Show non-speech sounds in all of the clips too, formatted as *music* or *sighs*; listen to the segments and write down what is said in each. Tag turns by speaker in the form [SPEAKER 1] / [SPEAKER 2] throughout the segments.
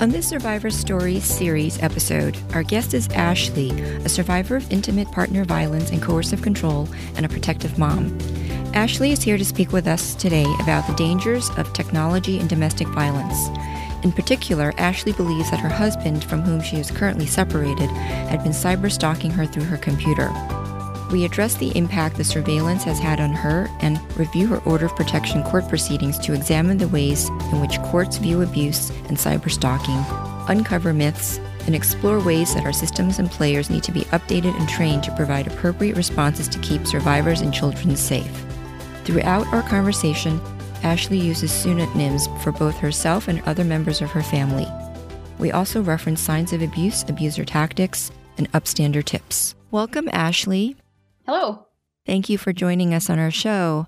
[SPEAKER 1] On this Survivor Stories series episode, our guest is Ashley, a survivor of intimate partner violence and coercive control and a protective mom. Ashley is here to speak with us today about the dangers of technology and domestic violence. In particular, Ashley believes that her husband, from whom she is currently separated, had been cyber stalking her through her computer. We address the impact the surveillance has had on her and review her order of protection court proceedings to examine the ways in which courts view abuse and cyber stalking, uncover myths, and explore ways that our systems and players need to be updated and trained to provide appropriate responses to keep survivors and children safe. Throughout our conversation, Ashley uses pseudonyms for both herself and other members of her family. We also reference signs of abuse, abuser tactics, and upstander tips. Welcome, Ashley.
[SPEAKER 2] Hello.
[SPEAKER 1] Thank you for joining us on our show.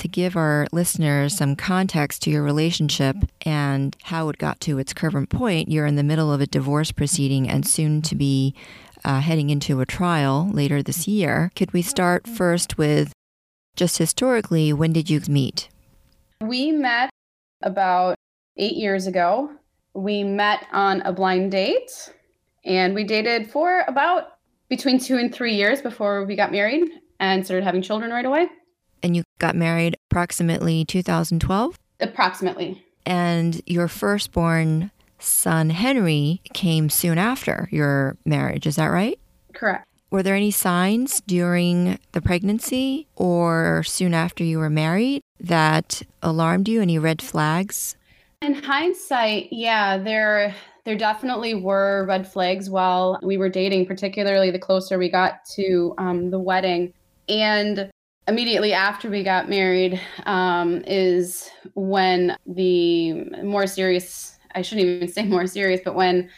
[SPEAKER 1] To give our listeners some context to your relationship and how it got to its current point, you're in the middle of a divorce proceeding and soon to be uh, heading into a trial later this year. Could we start first with just historically, when did you meet?
[SPEAKER 2] We met about eight years ago. We met on a blind date and we dated for about between two and three years before we got married and started having children right away.
[SPEAKER 1] And you got married approximately 2012?
[SPEAKER 2] Approximately.
[SPEAKER 1] And your firstborn son, Henry, came soon after your marriage. Is that right?
[SPEAKER 2] Correct.
[SPEAKER 1] Were there any signs during the pregnancy or soon after you were married that alarmed you? Any red flags?
[SPEAKER 2] In hindsight, yeah, there there definitely were red flags while we were dating, particularly the closer we got to um, the wedding. And immediately after we got married um, is when the more serious, I shouldn't even say more serious, but when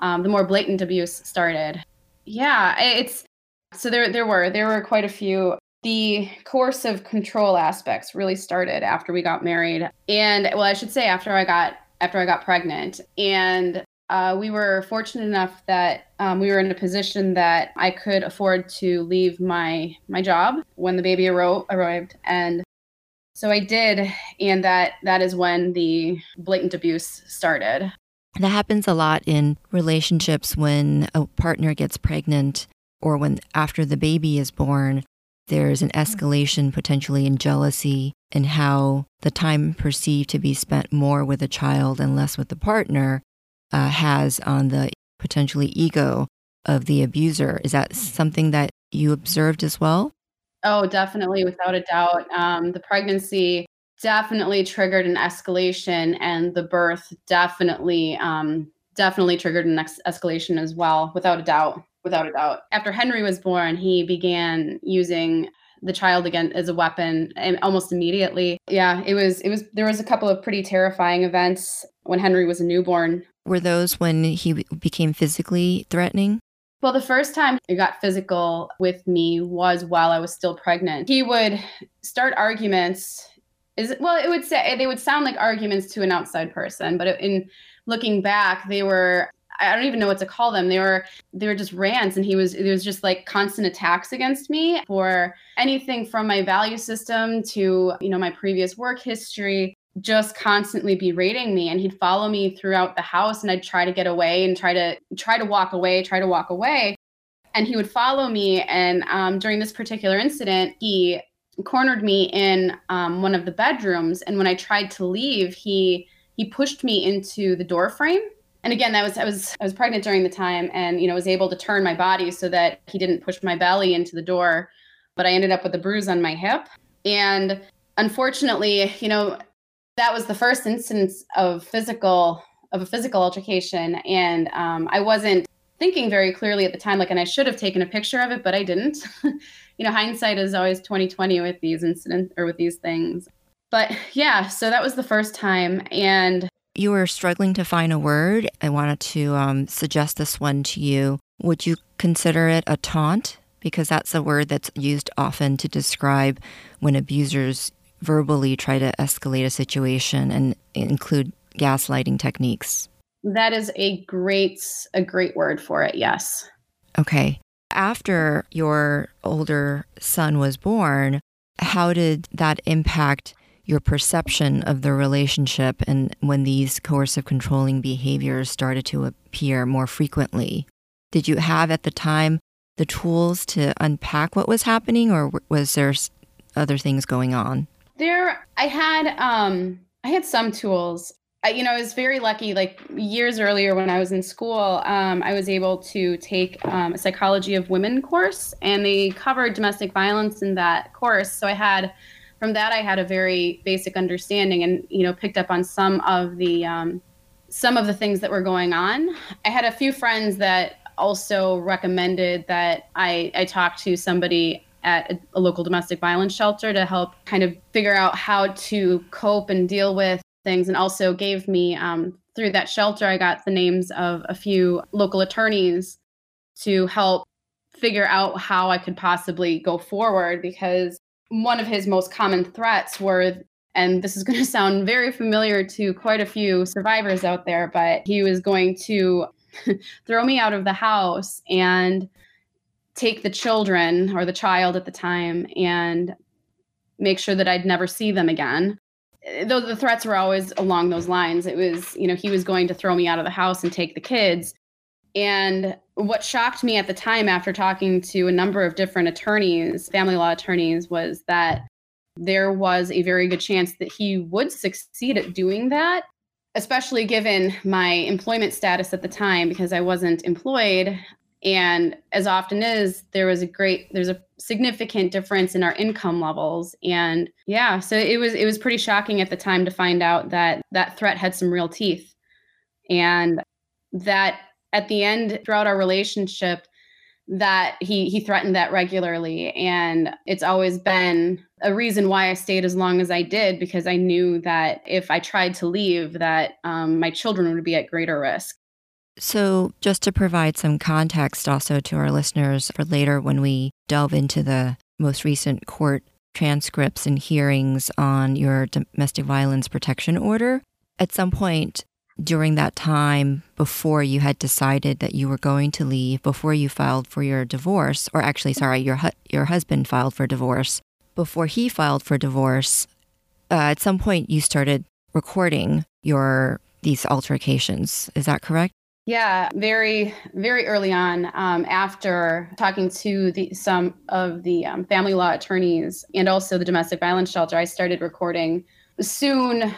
[SPEAKER 2] um, the more blatant abuse started. Yeah, it's so there there were there were quite a few the coercive control aspects really started after we got married and well i should say after i got after i got pregnant and uh, we were fortunate enough that um, we were in a position that I could afford to leave my my job when the baby arrived, and so I did, and that that is when the blatant abuse started.
[SPEAKER 1] That happens a lot in relationships when a partner gets pregnant or when after the baby is born. There's an escalation potentially in jealousy and how the time perceived to be spent more with a child and less with the partner uh, has on the potentially ego of the abuser. Is that something that you observed as well?
[SPEAKER 2] Oh, definitely, without a doubt. Um, the pregnancy definitely triggered an escalation, and the birth definitely, um, definitely triggered an ex- escalation as well, without a doubt. Without a doubt. After Henry was born, he began using the child again as a weapon and almost immediately yeah it was it was there was a couple of pretty terrifying events when henry was a newborn
[SPEAKER 1] were those when he became physically threatening?
[SPEAKER 2] Well, the first time he got physical with me was while I was still pregnant. He would start arguments. Is well, it would say they would sound like arguments to an outside person, but in looking back, they were I don't even know what to call them. They were they were just rants, and he was it was just like constant attacks against me for anything from my value system to you know my previous work history just constantly berating me and he'd follow me throughout the house and I'd try to get away and try to try to walk away, try to walk away. And he would follow me. And um, during this particular incident, he cornered me in um, one of the bedrooms. And when I tried to leave, he he pushed me into the door frame. And again, that was I was I was pregnant during the time, and you know was able to turn my body so that he didn't push my belly into the door. But I ended up with a bruise on my hip. And unfortunately, you know, that was the first instance of physical of a physical altercation. And um, i wasn't thinking very clearly at the time like and i should have taken a picture of it but i didn't. *laughs* You know hindsight is always 2020 with these incidents or with these things. But yeah so that was the first time. And
[SPEAKER 1] you were struggling to find a word, I wanted to um, suggest this one to you. Would you consider it a taunt? Because that's a word that's used often to describe when abusers verbally try to escalate a situation and include gaslighting techniques.
[SPEAKER 2] That is a great a great word for it. Yes.
[SPEAKER 1] Okay. After your older son was born, how did that impact your perception of the relationship and when these coercive controlling behaviors started to appear more frequently? Did you have at the time the tools to unpack what was happening or was there other things going on?
[SPEAKER 2] There I had um I had some tools. I, you know, I was very lucky. Like years earlier, when I was in school, um, I was able to take um, a psychology of women course, and they covered domestic violence in that course. So I had from that I had a very basic understanding and you know picked up on some of the um, some of the things that were going on. I had a few friends that also recommended that I, I talk to somebody at a, a local domestic violence shelter to help kind of figure out how to cope and deal with things and also gave me um, through that shelter i got the names of a few local attorneys to help figure out how i could possibly go forward because one of his most common threats were and this is going *laughs* to sound very familiar to quite a few survivors out there but he was going to *laughs* throw me out of the house and take the children or the child at the time and make sure that I'd never see them again. Eh, though the threats were always along those lines, it was, you know, he was going to throw me out of the house and take the kids. And what shocked me at the time, after talking to a number of different attorneys, family law attorneys, was that there was a very good chance that he would succeed at doing that, especially given my employment status at the time, because I wasn't employed. And as often is, there was a great, there's a significant difference in our income levels. And yeah, so it was, it was pretty shocking at the time to find out that that threat had some real teeth. And that at the end throughout our relationship that he he threatened that regularly and it's always been a reason why I stayed as long as I did because I knew that if I tried to leave that um, my children would be at greater risk.
[SPEAKER 1] So, just to provide some context also to our listeners for later when we delve into the most recent court transcripts and hearings on your domestic violence protection order, at some point during that time before you had decided that you were going to leave, before you filed for your divorce, or actually, sorry, your hu- your husband filed for divorce, before he filed for divorce, uh, at some point you started recording your these altercations. Is that correct?
[SPEAKER 2] Yeah, very, very early on, um, after talking to the, some of the um, family law attorneys and also the domestic violence shelter, I started recording soon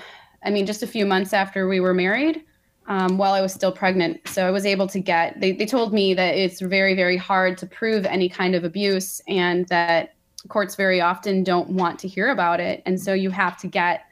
[SPEAKER 2] I mean, just a few months after we were married, um, while I was still pregnant. So I was able to get, they, they told me that it's very, very hard to prove any kind of abuse and that courts very often don't want to hear about it. And so you have to get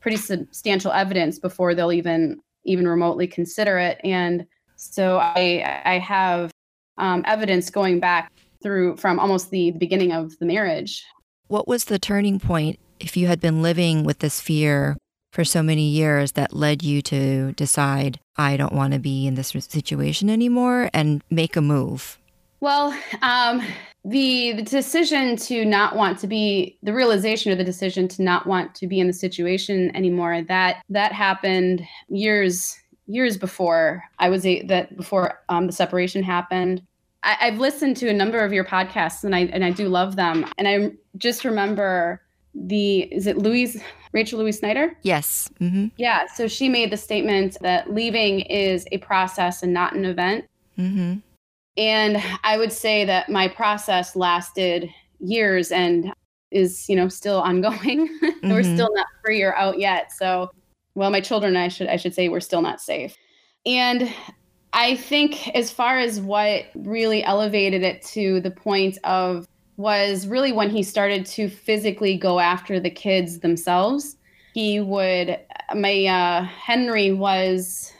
[SPEAKER 2] pretty substantial evidence before they'll even even remotely consider it. And so I I have um, evidence going back through from almost the beginning of the marriage.
[SPEAKER 1] What was the turning point if you had been living with this fear for so many years that led you to decide, I don't want to be in this situation anymore and make a move?
[SPEAKER 2] Well, um, the, the decision to not want to be the realization of the decision to not want to be in the situation anymore that that happened years years before I was a, that before um, the separation happened. I, I've listened to a number of your podcasts and I and I do love them. And I just remember the is it Louise Rachel Louise Snyder?
[SPEAKER 1] Yes. Mm-hmm.
[SPEAKER 2] Yeah. So she made the statement that leaving is a process and not an event. Mm-hmm. And I would say that my process lasted years and is you know still ongoing. *laughs* Mm-hmm. we're still not free or out yet. So, well, my children, I should I should say, we're still not safe. And I think as far as what really elevated it to the point of was really when he started to physically go after the kids themselves. He would, my uh, Henry was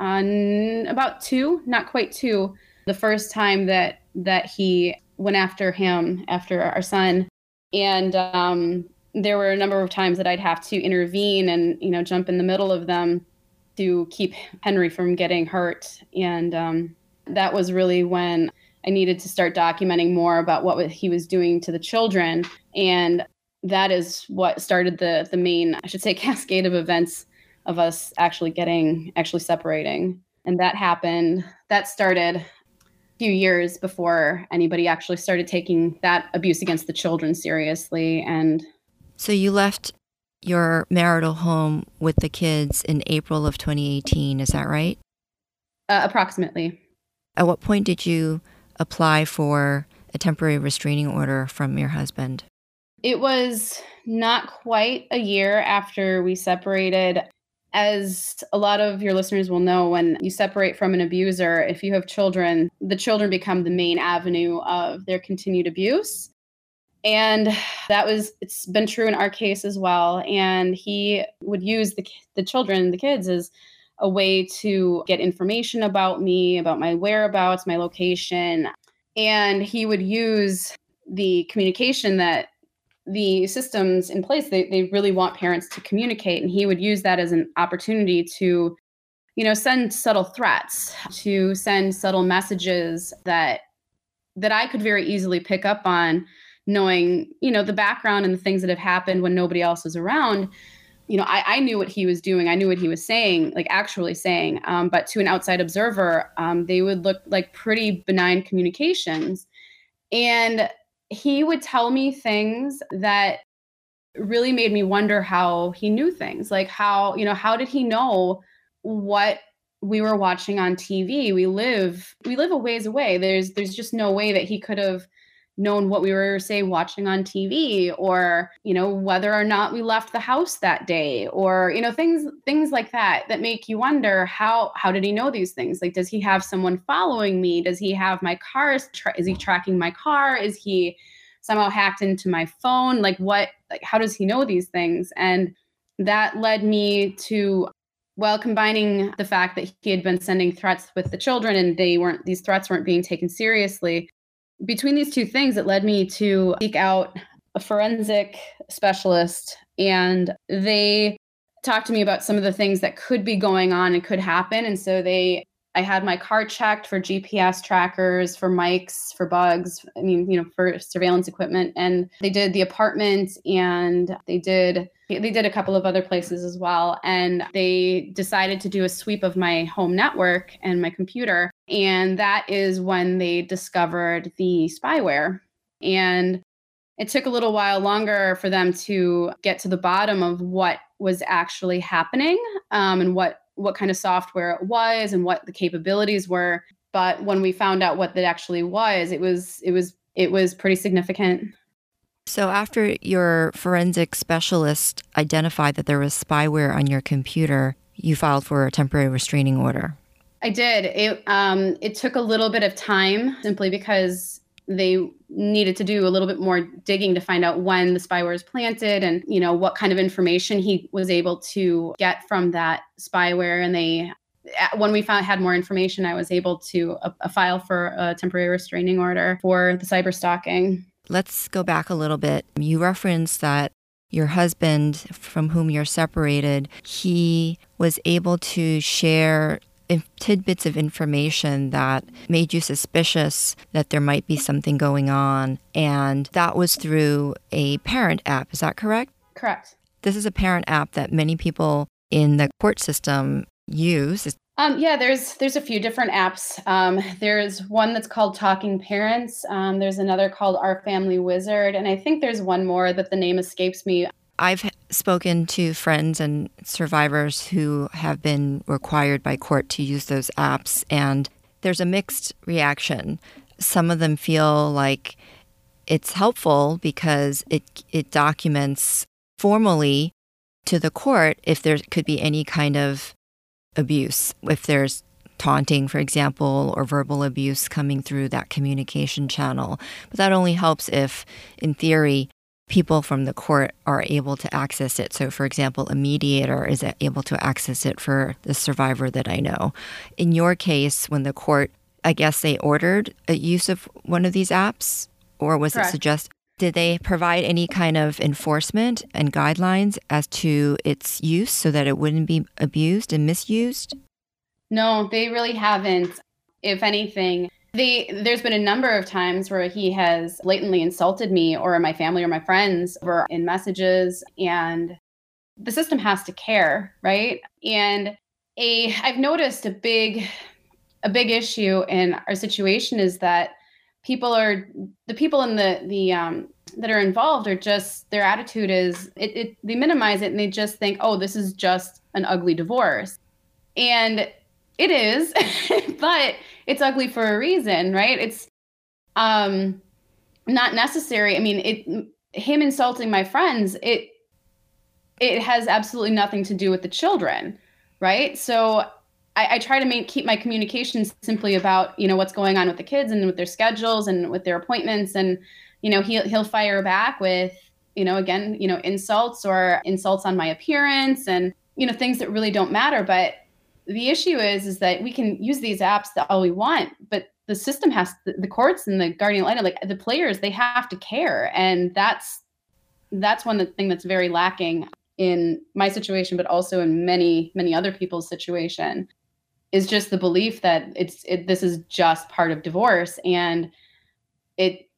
[SPEAKER 2] on about two, not quite two, the first time that that he went after him after our son, and um, there were a number of times that I'd have to intervene and you know jump in the middle of them. to keep Henry from getting hurt. And um, that was really when I needed to start documenting more about what he was doing to the children. And that is what started the the main, I should say, *laughs* cascade of events of us actually getting actually separating. And that happened. That started few years before anybody actually started taking that abuse against the children seriously. And
[SPEAKER 1] so you left your marital home with the kids in April of 2018. Is that right?
[SPEAKER 2] Uh, approximately.
[SPEAKER 1] At what point did you apply for a temporary restraining order from your husband?
[SPEAKER 2] It was not quite a year after we separated. As a lot of your listeners will know, when you separate from an abuser, if you have children, the children become the main avenue of their continued abuse. And that was, it's been true in our case as well. And he would use the, the children, the kids, as a way to get information about me, about my whereabouts, my location. And he would use the communication that the systems in place, they, they really want parents to communicate. And he would use that as an opportunity to, you know, send subtle threats, to send subtle messages that that I could very easily pick up on knowing, you know, the background and the things that have happened when nobody else was around you know, I, I, knew what he was doing. I knew what he was saying, like actually saying. Um, but to an outside observer, um, they would look like pretty benign communications. And he would tell me things that really made me wonder how he knew things. Like how, you know, how did he know what we were watching on TV? We live, we live a ways away. There's there's just no way that he could have known what we were say watching on TV or you know whether or not we left the house that day or you know things things like that that make you wonder how how did he know these things? Like does he have someone following me? Does he have my car? Is, tra- is he tracking my car? Is he somehow hacked into my phone? Like what like how does he know these things? And that led me to well combining the fact that he had been sending threats with the children and they weren't these threats weren't being taken seriously between these two things, it led me to seek out a forensic specialist, and they talked to me about some of the things that could be going on and could happen. And so they I had my car checked for GPS trackers, for mics, for bugs. I mean, you know, for surveillance equipment. And they did the apartment and they did they did a couple of other places as well. And they decided to do a sweep of my home network and my computer. And that is when they discovered the spyware. And it took a little while longer for them to get to the bottom of what was actually happening um, and what what kind of software it was and what the capabilities were. But when we found out what that actually was, it was it was it was pretty significant.
[SPEAKER 1] So after your forensic specialist identified that there was spyware on your computer, you filed for a temporary restraining order.
[SPEAKER 2] I did. It um, it took a little bit of time simply because they needed to do a little bit more digging to find out when the spyware was planted and you know what kind of information he was able to get from that spyware. And they when we found had more information i was able to uh, file for a temporary restraining order for the cyber stalking.
[SPEAKER 1] Let's go back a little bit. You referenced that your husband from whom you're separated he was able to share tidbits of information that made you suspicious that there might be something going on. And that was through a parent app. Is that correct?
[SPEAKER 2] Correct.
[SPEAKER 1] This is a parent app that many people in the court system use.
[SPEAKER 2] Um, yeah, there's there's a few different apps. Um, there's one that's called Talking Parents. Um, there's another called Our Family Wizard, and I think there's one more that the name escapes me.
[SPEAKER 1] I've spoken to friends and survivors who have been required by court to use those apps, and there's a mixed reaction. Some of them feel like it's helpful because it it documents formally to the court if there could be any kind of abuse, if there's taunting, for example, or verbal abuse coming through that communication channel. But that only helps if, in theory, people from the court are able to access it. So, for example, a mediator is able to access it for the survivor that I know. In your case, when the court, I guess they ordered a use of one of these apps, or was
[SPEAKER 2] Correct.
[SPEAKER 1] it suggest? Did they provide any kind of enforcement and guidelines as to its use so that it wouldn't be abused and misused?
[SPEAKER 2] No, they really haven't. If anything, they, there's been a number of times where he has blatantly insulted me or my family or my friends or in messages and the system has to care, right? And a I've noticed a big a big issue in our situation is that people are the people in the the um that are involved are just their attitude is it, it they minimize it and they just think oh this is just an ugly divorce and it is *laughs* but it's ugly for a reason right? It's um not necessary. I mean it him insulting my friends it it has absolutely nothing to do with the children right? So I, I, try to make keep my communications simply about you know what's going on with the kids and with their schedules and with their appointments. And you know he'll he'll fire back with you know again you know insults or insults on my appearance and you know things that really don't matter. But the issue is is that we can use these apps all we want but the system has the courts and the guardian ad litem the players they have to care. And that's that's one thing that's very lacking in my situation but also in many many other people's situation is just the belief that it's it, this is just part of divorce. And it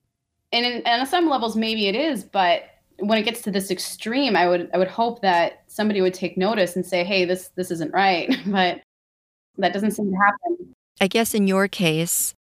[SPEAKER 2] and, in, and on some levels maybe it is but when it gets to this extreme i would i would hope that somebody would take notice and say hey this this isn't right. *laughs* But that doesn't seem to happen.
[SPEAKER 1] I guess in your case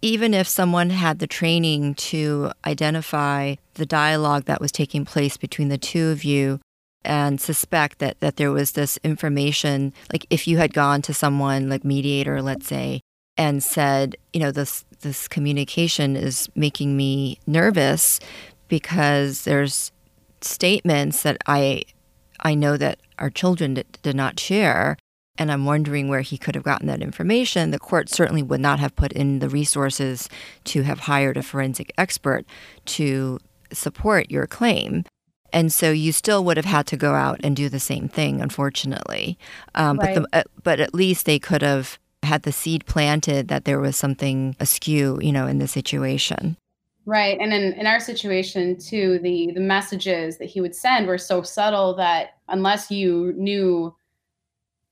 [SPEAKER 1] even if someone had the training to identify the dialogue that was taking place between the two of you and suspect that that there was this information like if you had gone to someone like mediator let's say and said you know this this communication is making me nervous because there's statements that I I know that our children did, did not share and I'm wondering where he could have gotten that information. The court certainly would not have put in the resources to have hired a forensic expert to support your claim. And so you still would have had to go out and do the same thing, unfortunately. Um, right. But the, uh, but at least they could have had the seed planted that there was something askew, you know, in the situation.
[SPEAKER 2] Right, and in, in our situation too, the the messages that he would send were so subtle that unless you knew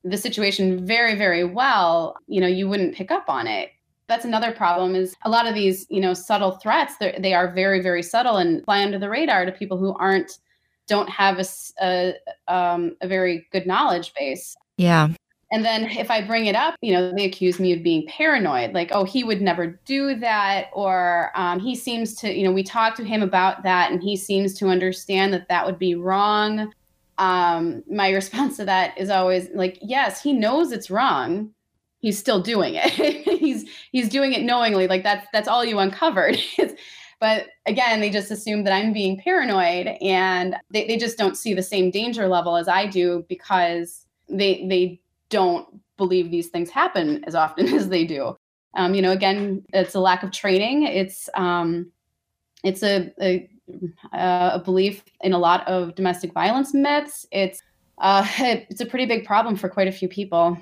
[SPEAKER 2] the situation very very well, you know, you wouldn't pick up on it that's another problem is a lot of these you know subtle threats they are very very subtle and fly under the radar to people who aren't don't have a, a, um, a very good knowledge base.
[SPEAKER 1] Yeah.
[SPEAKER 2] And then if I bring it up, you know, they accuse me of being paranoid, like, oh, he would never do that. Or um, he seems to, you know, we talked to him about that and he seems to understand that that would be wrong. Um, my *laughs* response to that is always like, yes, he knows it's wrong. He's still doing it. *laughs* he's he's doing it knowingly. Like that's that's all you uncovered. *laughs* But again, they just assume that I'm being paranoid and they, they just don't see the same danger level as I do because they they don't believe these things happen as often *laughs* as they do. Um, you know, again, it's a lack of training. It's um, it's a, a, a belief in a lot of domestic violence myths. It's uh, *laughs* it's a pretty big problem for quite a few people.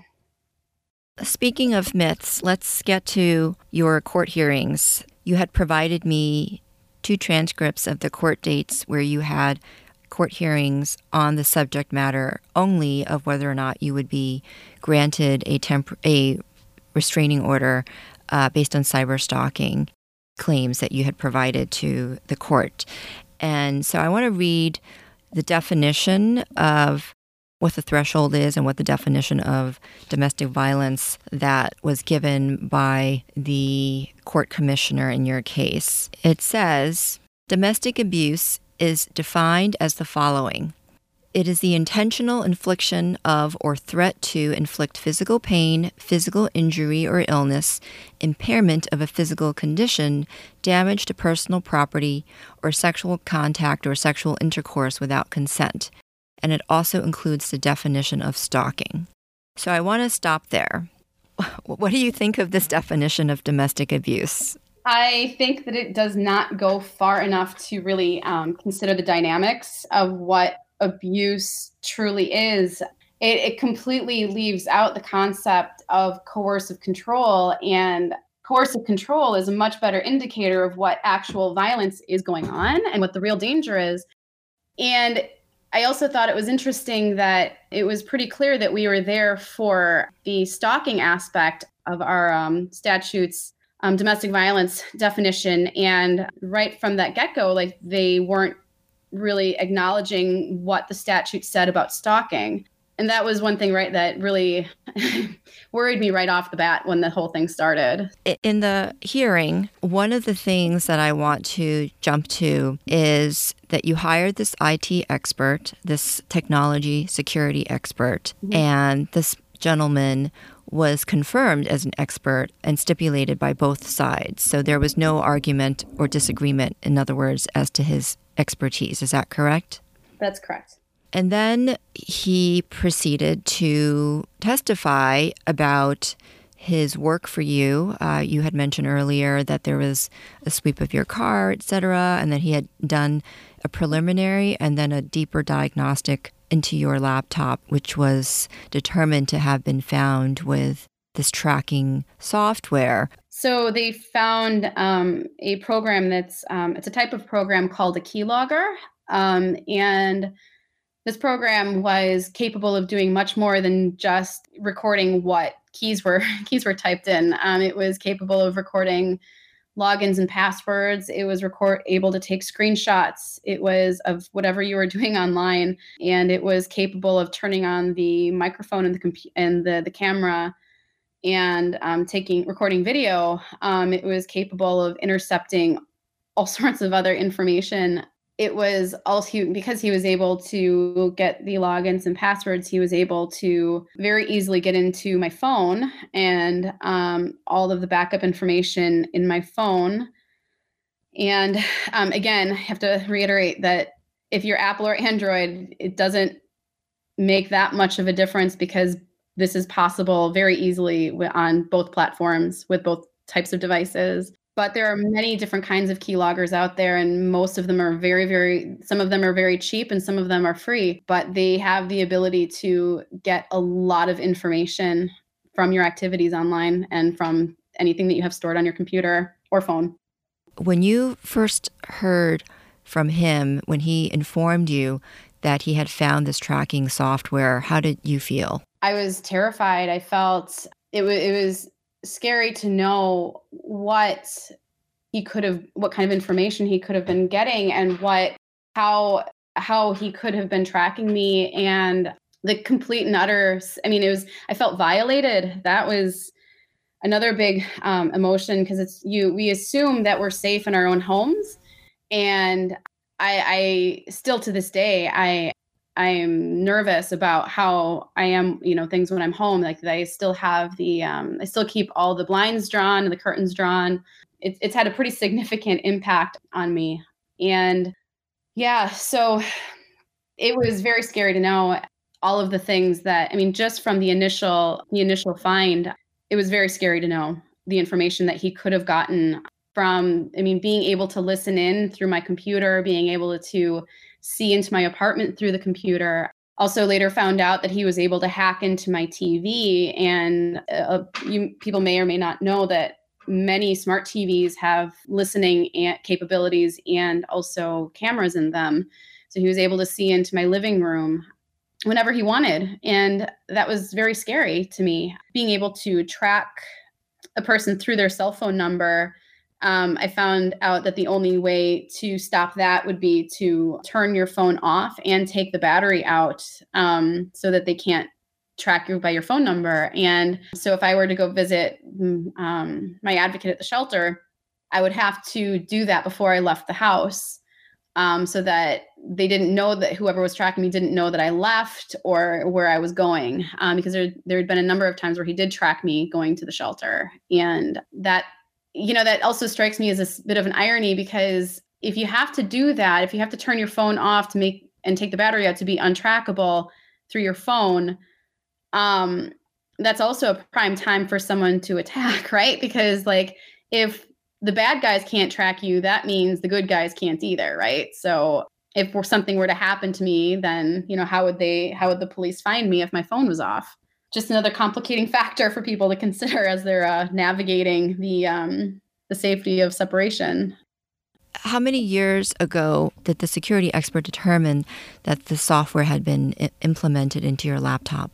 [SPEAKER 1] Speaking of myths, let's get to your court hearings you had provided me two transcripts of the court dates where you had court hearings on the subject matter only of whether or not you would be granted a temp- a restraining order uh, based on cyber stalking claims that you had provided to the court. And so I want to read the definition of what the threshold is and what the definition of domestic violence that was given by the court commissioner in your case. It says domestic abuse is defined as the following it is the intentional infliction of or threat to inflict physical pain, physical injury or illness, impairment of a physical condition, damage to personal property, or sexual contact or sexual intercourse without consent, and it also includes the definition of stalking. So I want to stop there. *laughs* What do you think of this definition of domestic abuse?
[SPEAKER 2] I think that it does not go far enough to really um, consider the dynamics of what abuse truly is. It, it completely leaves out the concept of coercive control. And coercive control is a much better indicator of what actual violence is going on and what the real danger is. And I also thought it was interesting that it was pretty clear that we were there for the stalking aspect of our um, statutes um, domestic violence definition. And right from that get go, like they weren't really acknowledging what the statute said about stalking. And that was one thing, right, that really *laughs* worried me right off the bat when the whole thing started.
[SPEAKER 1] In the hearing, one of the things that I want to jump to is that you hired this IT expert, this technology security expert, mm-hmm. and this gentleman was confirmed as an expert and stipulated by both sides. So there was no argument or disagreement, in other words, as to his expertise. Is that correct?
[SPEAKER 2] That's correct.
[SPEAKER 1] And then he proceeded to testify about his work for you. Uh, you had mentioned earlier that there was a sweep of your car, etc., and that he had done a preliminary and then a deeper diagnostic into your laptop, which was determined to have been found with this tracking software.
[SPEAKER 2] So they found um, a program that's um, it's a type of program called a keylogger, um, and this program was capable of doing much more than just recording what keys were *laughs* keys were typed in. Um, it was capable of recording logins and passwords. It was record able to take screenshots. It was of whatever you were *laughs* doing online, and it was capable of turning on the microphone and the comp- and the the camera and um, taking recording video. Um, it was capable of intercepting all *laughs* sorts of other information it was also because he was able to get the logins and passwords he was able to very easily get into my phone and um, all of the backup information in my phone. And um, again i have to reiterate that if you're apple or android it doesn't make that much of a difference because this is possible very easily on both platforms with both types of devices but there are many different kinds of keyloggers out there and most of them are very very some of them are very cheap and some of them are free but they have the ability to get a lot of information from your activities online and from anything that you have stored on your computer or phone.
[SPEAKER 1] When you first heard from him when he informed you that he had found this tracking software how did you feel?
[SPEAKER 2] I was terrified. I felt it was it was scary to know what he could have what kind of information he could have been getting and what how how he could have been tracking me and the complete and utter i mean it was i felt violated. That was another big um, emotion because it's you we assume that we're safe in our own homes. And i i still to this day i I'm nervous about how I am, you know, things when I'm home. Like I still have the, um, I still keep all the blinds drawn and the curtains drawn. It's it's had a pretty significant impact on me. And yeah, so it was very scary to know all of the things that, I mean, just from the initial, the initial find, it was very scary to know the information that he could have gotten from, I mean, being able to listen in through my computer, being able to see into my apartment through the computer. Also, later found out that he was able to hack into my TV. And uh, you, people may or may not know that many smart TVs have listening capabilities and also cameras in them. So he was able to see into my living room whenever he wanted. And that was very scary to me. Being able to track a person through their cell phone number um, I found out that the only way to stop that would be to turn your phone off and take the battery out um, so that they can't track you by your phone number. And so if I were to go visit mm, um, my advocate at the shelter, I would have to do that before I left the house um, so that they didn't know that whoever was tracking me didn't know that I left or where I was going. Um, because there, there had been a number of times where he did track me going to the shelter. And that you know, that also strikes me as a bit of an irony because if you have to do that, if you have to turn your phone off to make and take the battery out to be untrackable through your phone, um, that's also a prime time for someone to attack, *laughs* right? Because like if the bad guys can't track you, that means the good guys can't either, right? So if something were to happen to me, then you know how would they? How would the police find me if my phone was off? Just another complicating factor for people to consider as they're uh, navigating the um, the safety of separation.
[SPEAKER 1] How many years ago did the security expert determine that the software had been I- implemented into your laptop?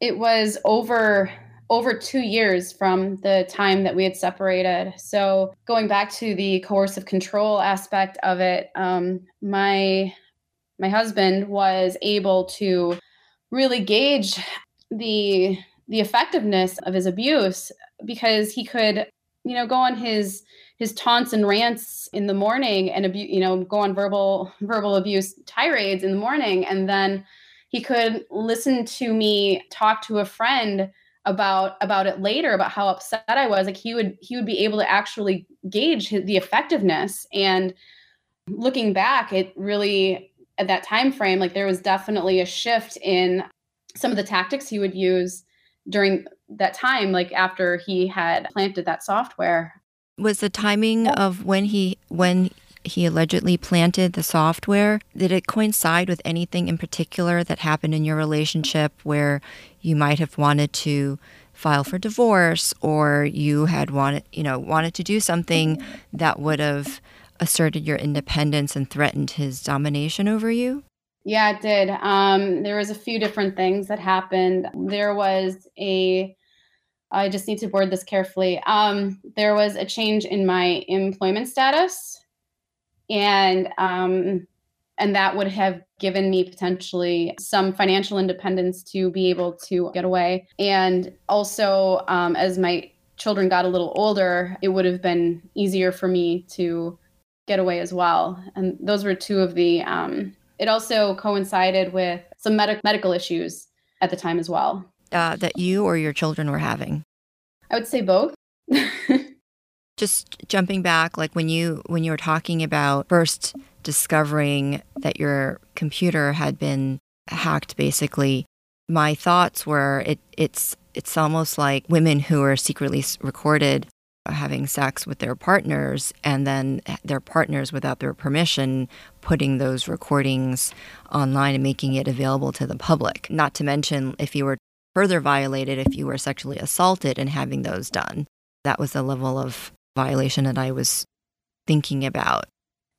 [SPEAKER 2] It was over over two years from the time that we had separated. So going back to the coercive control aspect of it, um, my my husband was able to really gauge the the effectiveness of his abuse because he could you know go on his his taunts and rants in the morning and abuse you know go on verbal verbal abuse tirades in the morning. And then he could listen to me talk to a friend about about it later about how upset i was. Like he would he would be able to actually gauge his, the effectiveness. And looking back it really at that time frame like there was definitely a shift in some of the tactics he would use during that time like after he had planted that software.
[SPEAKER 1] Was the timing of when he when he allegedly planted the software did it coincide with anything in particular that happened in your relationship where you might have wanted to file for divorce or you had wanted you know wanted to do something that would have asserted your independence and threatened his domination over you
[SPEAKER 2] yeah, it did. Um, there was a few different things that happened. There was a I just need to word this carefully. Um, there was a change in my employment status, and um, and that would have given me potentially some financial independence to be able to get away. And also, um, as my children got a little older, it would have been easier for me to get away as well. And those were two of the um, it also coincided with some med- medical issues at the time as well.
[SPEAKER 1] Uh, that you or your children were having?
[SPEAKER 2] I would say both. *laughs*
[SPEAKER 1] Just jumping back, like when you when you were talking about first discovering that your computer had been hacked, basically, my thoughts were it it's it's almost like women who are secretly recorded Uh, having sex with their partners and then eh, their partners without their permission putting those recordings online and making it available to the public. Not to mention if you were further violated if you were sexually assaulted and having those done. That was the level of violation that i was thinking about.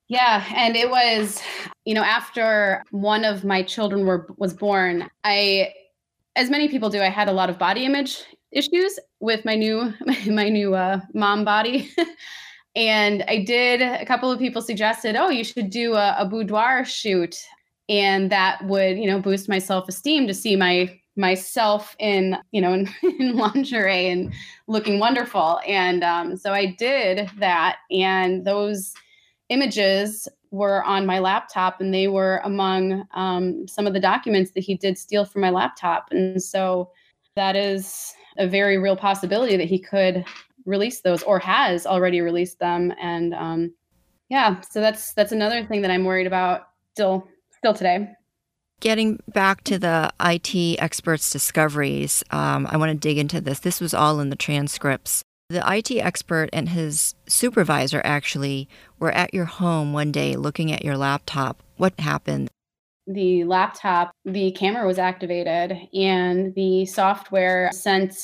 [SPEAKER 2] Yeah and it was you know after one of my children were was born i as many people do i had a lot of body image issues with my new *laughs* my new uh, mom body. *laughs* and I did. A couple of people suggested, "Oh, you should do a, a boudoir shoot," and that would you know boost my self esteem to see my myself in you know *laughs* in, in lingerie and looking wonderful. And um, so I did that, and those images were on my laptop and they were among um, some of the documents that he did steal from my laptop and so that is a very real possibility that he could release those or has already released them and um, yeah so that's that's another thing that i'm worried about still still today
[SPEAKER 1] getting back to the it experts discoveries um, i want to dig into this this was all in the transcripts the IT expert and his supervisor actually were at your home one day looking at your laptop. What happened?
[SPEAKER 2] The laptop, the camera was activated and the software sent,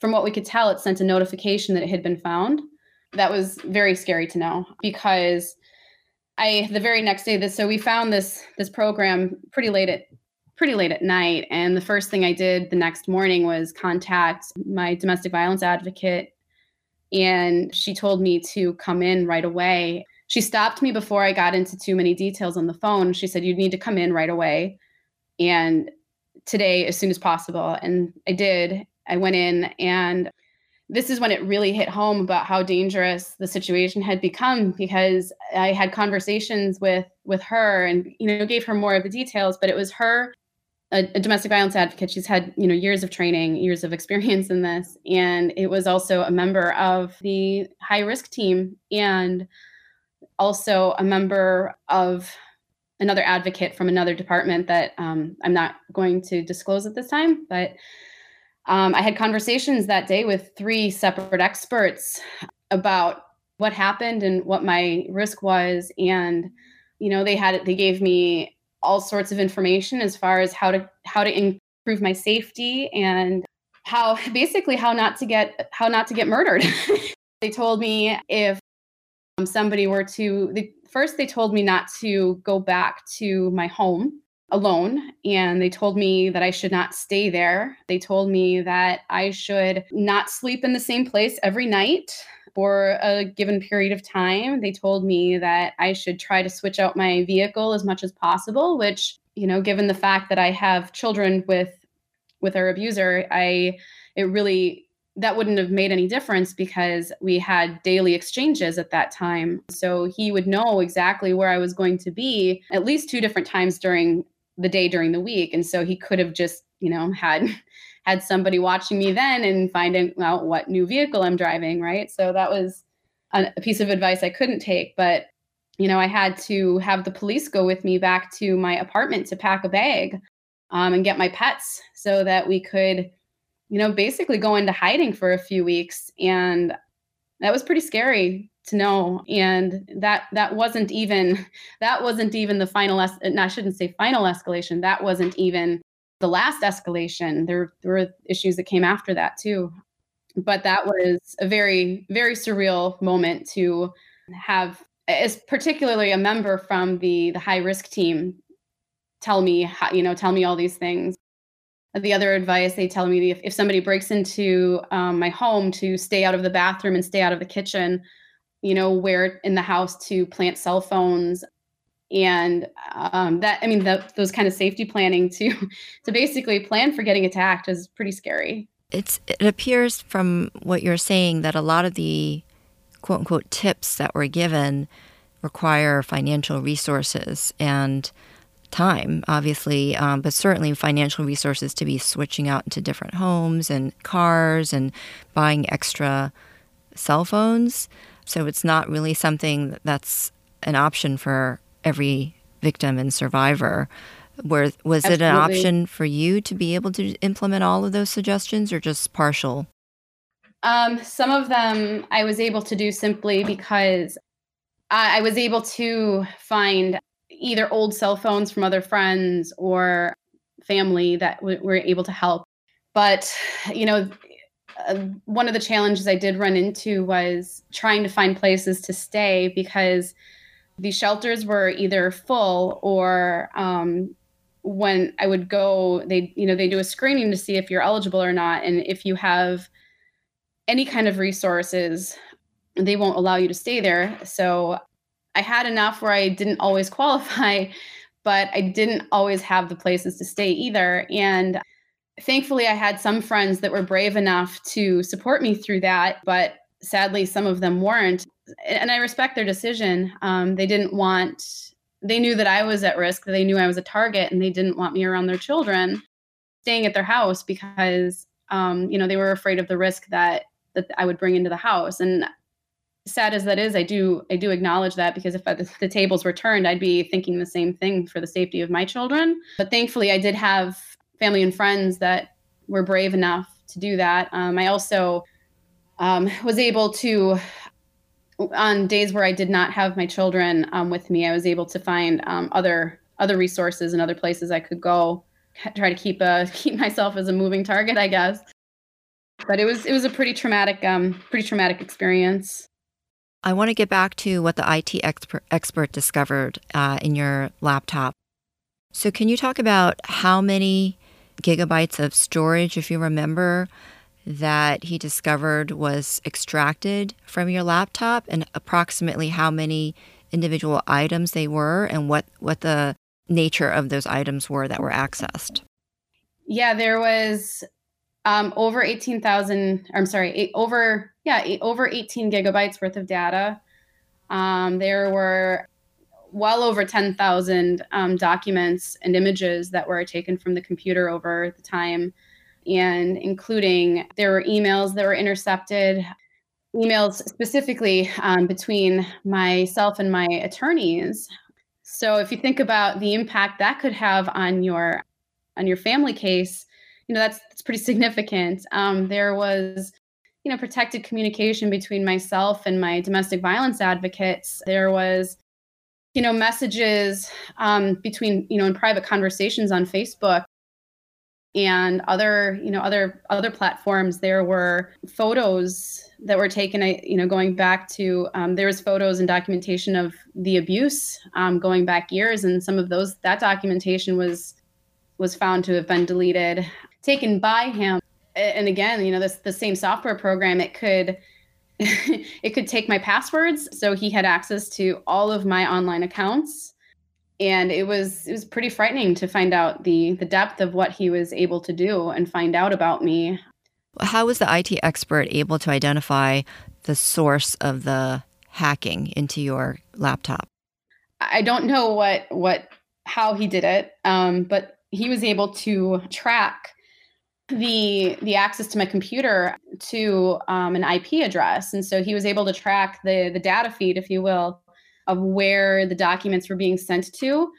[SPEAKER 2] from what we could tell, it sent a notification that it had been found. That was very scary to know because I the very next day this so we found this this program pretty late at pretty late at night and the first thing I did the next morning was contact my domestic violence advocate and she told me to come in right away she stopped me before I got into too many details on the phone. She said, You need to come in right away and today as soon as possible. And I did. I went in and this is when it really hit home about how dangerous the situation had become because I had conversations with with her and you know gave her more of the details but it was her a, a, domestic violence advocate she's had you know years of training years of experience in this and it was also a member of the high risk team and also a member of another advocate from another department that um, I'm not going to disclose at this time, but um, I had conversations that day with three separate experts about what happened and what my risk was, and you know they had they gave me all sorts of information as far as how to how to improve my safety and how basically how not to get how not to get murdered. *laughs* they told me if um, somebody were to the, first they told me not to go back to my home alone and they told me that I should not stay there. They told me that I should not sleep in the same place every night for a given period of time. They told me that I should try to switch out my vehicle as much as possible, which, you know, given the fact that I have children with with our abuser, I it really that wouldn't have made any difference because we had daily exchanges at that time. So he would know exactly where I was going to be at least two different times during the day during the week. And so he could have just, you know, had *laughs* had somebody watching me then and finding out what new vehicle I'm driving, right? So that was a, piece of advice I couldn't take, but you know, I had to have the police go with me back to my apartment to pack a bag um, and get my pets so that we could you know, basically go into hiding for a few weeks. And that was pretty scary to know. And that that wasn't even *laughs* that wasn't even the final es- I shouldn't say final escalation. That wasn't even the last escalation. There, there were issues that came after that too. But that was a very, very surreal moment to have as particularly a member from the the high risk team tell me how, you know tell me all these things the other advice they tell me if, if somebody breaks into um, my home to stay out of the bathroom and stay out of the kitchen you know where in the house to plant cell phones. And um, that i mean the, those kind of safety planning to *laughs* to basically plan for getting attacked is pretty scary.
[SPEAKER 1] It's it appears from what you're saying that a lot of the quote unquote tips that were given require financial resources. And time, obviously, um, but certainly financial resources to be switching out into different homes and cars and buying extra cell phones. So it's not really something that's an option for every victim and survivor. Where was Absolutely. it an option for you to be able to implement all of those suggestions, or just partial?
[SPEAKER 2] Um, some of them I was able to do simply because I, I was able to find either old cell phones from other friends or family that w- were able to help. But, you know, uh, one of the challenges I did run into was trying to find places to stay because these shelters were either full or um, when I would go, they, you know, they do a screening to see if you're eligible or not. And if you have any kind of resources, they won't allow you to stay there. So I had enough where I didn't always *laughs* qualify, but I didn't always have the places to stay either. And thankfully, I had some friends that were brave enough to support me through that, but sadly, some of them weren't. And I respect their decision. Um, they didn't want, they knew that I was at risk, they knew I was a target, and they didn't want me around their children staying at their house because, um, you know, they were afraid of the risk that that I would bring into the house. And sad as that is, I do I do acknowledge that because if the, the tables were turned, I'd be thinking the same thing for the safety of my children. But thankfully, I did have family and friends that were brave enough to do that. Um, I also um, was able to, on days where I did not have my children um, with me, I was able to find um, other other resources and other places I could go, try to keep a *laughs* keep myself as a moving target, I guess. But it was it was a pretty traumatic um pretty traumatic experience.
[SPEAKER 1] I want to get back to what the IT expert, expert discovered uh, in your laptop. So, can you talk about how many gigabytes of storage, if you remember, that he discovered was extracted from your laptop, and approximately how many individual items they were, and what, what the nature of those items were that were accessed?
[SPEAKER 2] Yeah, there was um, over 18,000, I'm sorry, eight, over yeah, over 18 gigabytes worth of data. Um, there were well over 10,000 um, documents and images that were taken from the computer over the time, and including there were emails that were intercepted, emails specifically um, between myself and my attorneys. So if you think about the impact that could have on your on your family case, you know that's pretty significant. Um, there was you know protected communication between myself and my domestic violence advocates. There was you know messages um, between you know in private conversations on facebook and other you know other other platforms. There were photos that were taken you know going back to um, there was photos and documentation of the abuse um, going back years and some of those that documentation was was found to have been deleted taken by him and again you know this the same software program it could *laughs* it could take my passwords so he had access to all of my online accounts and it was it was pretty frightening to find out the the depth of what he was able to do and find out about me.
[SPEAKER 1] How was the IT expert able to identify the source of the hacking into your laptop?
[SPEAKER 2] I don't know what what how he did it, um, but he was able to track the the access to my computer to um, an IP address, and so he was able to track the the data feed, if you will, of where the documents were being sent to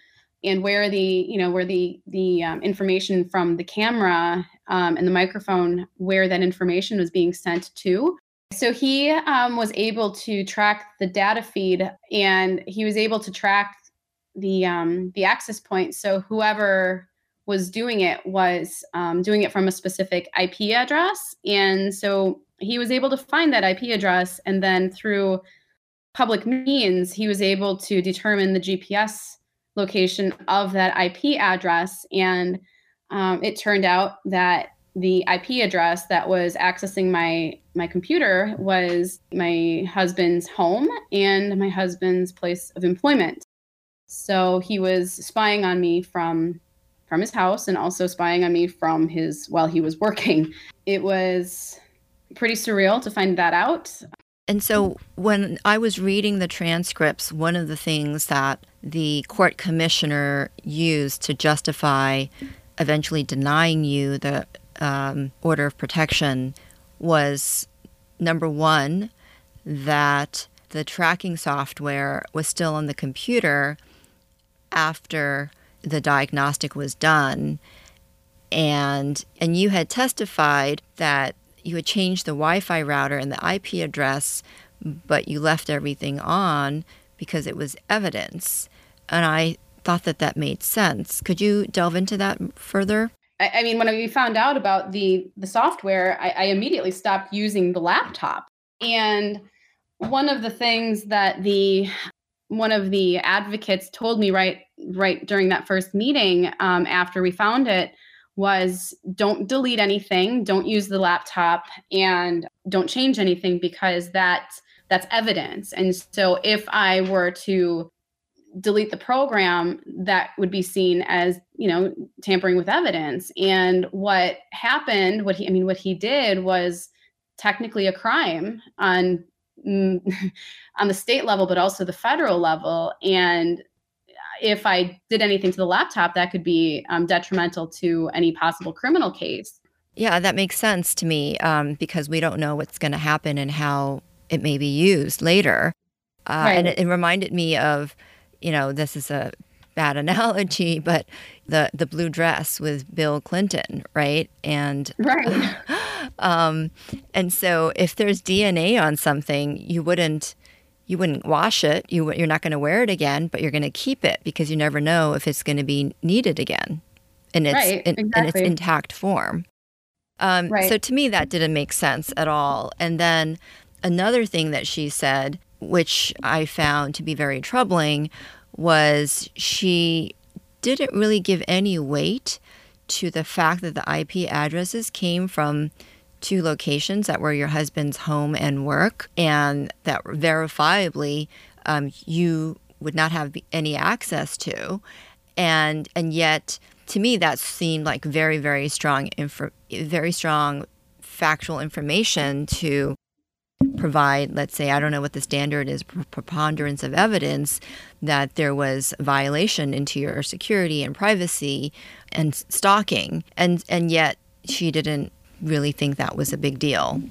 [SPEAKER 2] and where the you know where the the um, information from the camera um, and the microphone where that information was being sent to. So he um, was able to track the data feed and he was able to track the um, the access point. So whoever was doing it was um, doing it from a specific ip address and so he was able to find that ip address and then through public means, he was able to determine the GPS location of that IP address. And um, it turned out that the IP address that was accessing my my computer was my husband's home and my husband's place of employment. So he was spying on me from from his house and also spying on me from his while he was working. It was pretty surreal to find that out.
[SPEAKER 1] And so when I was reading the transcripts, one of the things that the court commissioner used to justify eventually denying you the um, order of protection was number one, that the tracking software was still on the computer after the diagnostic was done and and you had testified that you had changed the Wi-Fi router and the IP address, but you left everything on because it was evidence. And I thought that that made sense. Could you delve into that further?
[SPEAKER 2] I, I mean, when we found out about the the software, I, I immediately stopped using the laptop. And one of the things that the one of the advocates told me right right during that first meeting um, after we found it was don't delete anything, don't use the laptop, and don't change anything because that that's evidence. And so if I were to delete the program, that would be seen as, you know, tampering with evidence. And what happened, what he I mean, what he did was technically a crime on *laughs* on the state level, but also the federal level. And if I did anything to the laptop, that could be um, detrimental to any possible criminal case.
[SPEAKER 1] Yeah, that makes sense to me um, because we don't know what's going to happen and how it may be used later. Uh, right. And it, it reminded me of, you know, this is a bad *laughs* analogy, but the the blue dress with Bill Clinton, right? And
[SPEAKER 2] right. *laughs*
[SPEAKER 1] um, and so if there's DNA on something, you wouldn't you wouldn't wash it. You, you're not going to wear it again, but you're going to keep it because you never know if it's going to be needed again in its, right, in, exactly. in, its intact form. Um, right. So to me, that didn't make sense at all. And then another thing that she said, which I found to be very troubling, was she didn't really give any weight to the fact that the IP addresses came from two locations that were your husband's home and work, and that verifiably um, you would not have any access to, and and yet to me that seemed like very very strong info, very strong factual information to provide let's say i don't know what the standard is preponderance of evidence that there was violation into your security and privacy and stalking and and yet she didn't really think that was a big deal.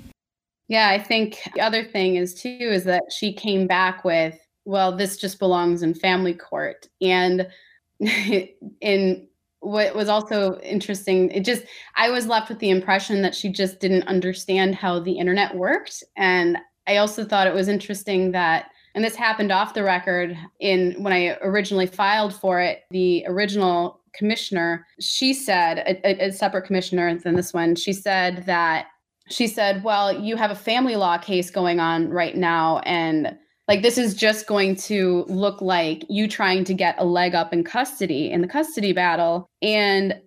[SPEAKER 2] Yeah, I think the other thing is too is that she came back with, well, this just belongs in family court. And *laughs* in what was also interesting, it just I was left with the impression that she just didn't understand how the internet worked. And I also thought it was interesting that and this happened off the record in when I originally filed for it, the original commissioner, she said, a, a, separate commissioner than this one, she said that she said, Well, you have a family law case going on right now. And like this is just going to look like you trying to get a leg up in custody in the custody battle. And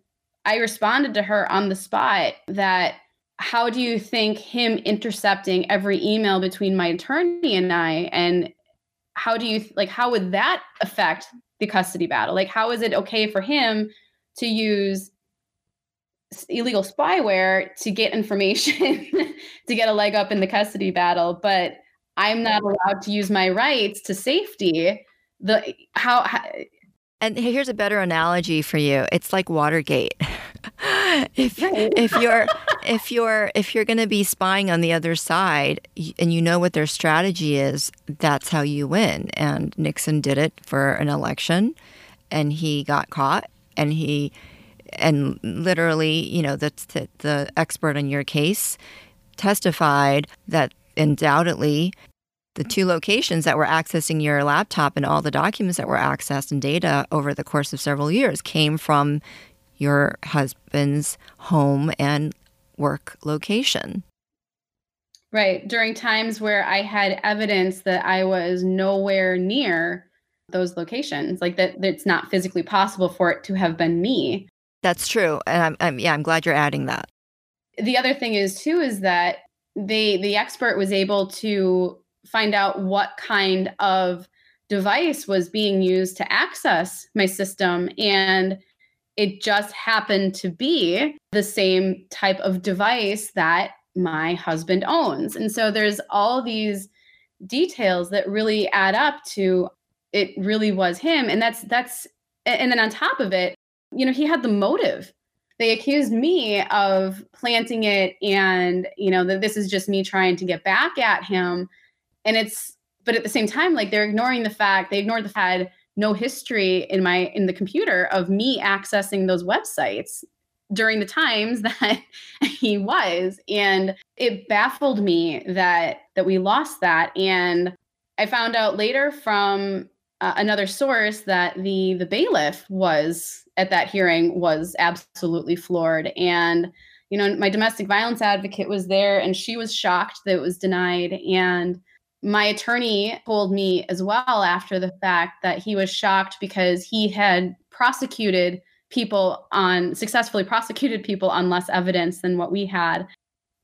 [SPEAKER 2] I responded to her on the spot that how do you think him intercepting every email between my attorney and I and how do you like how would that affect the custody battle like how is it okay for him to use illegal spyware to get information *laughs* to get a leg up in the custody battle but i'm not allowed to use my rights to safety. The how, how
[SPEAKER 1] and here's a better analogy for you. It's like watergate. *laughs* If if *laughs* you're if you're if you're going to be spying on the other side and you know what their strategy is, that's how you win. And Nixon did it for an election, and he got caught, and he and literally, you know, the the, the expert in your case testified that undoubtedly the two locations that were accessing your laptop and all the documents that were accessed and data over the course of several years came from your husband's home and work location.
[SPEAKER 2] Right. During times where I had evidence that I was nowhere near those locations, like that, it's not physically possible for it to have been me.
[SPEAKER 1] That's true. And I'm, I'm, yeah, I'm glad you're adding that.
[SPEAKER 2] The other thing is too is that they the expert was able to find out what kind of device was being used to access my system and it just happened to be the same type of device that my husband owns. And so there's all these details that really add up to it really was him and that's that's and then on top of it, you know, he had the motive. They accused me of planting it and, you know, that this is just me trying to get back at him. And it's but at the same time like they're ignoring the fact they ignored the fact no history in my in the computer of me accessing those websites during the times *laughs* that he was and it baffled me that that we lost that and i found out later from uh, another source that the the bailiff was at that hearing was absolutely floored and you know my domestic violence advocate was there and she was shocked that it was denied and my attorney told me as well after the fact that he was shocked because he had prosecuted people on successfully prosecuted people on less evidence than what we had.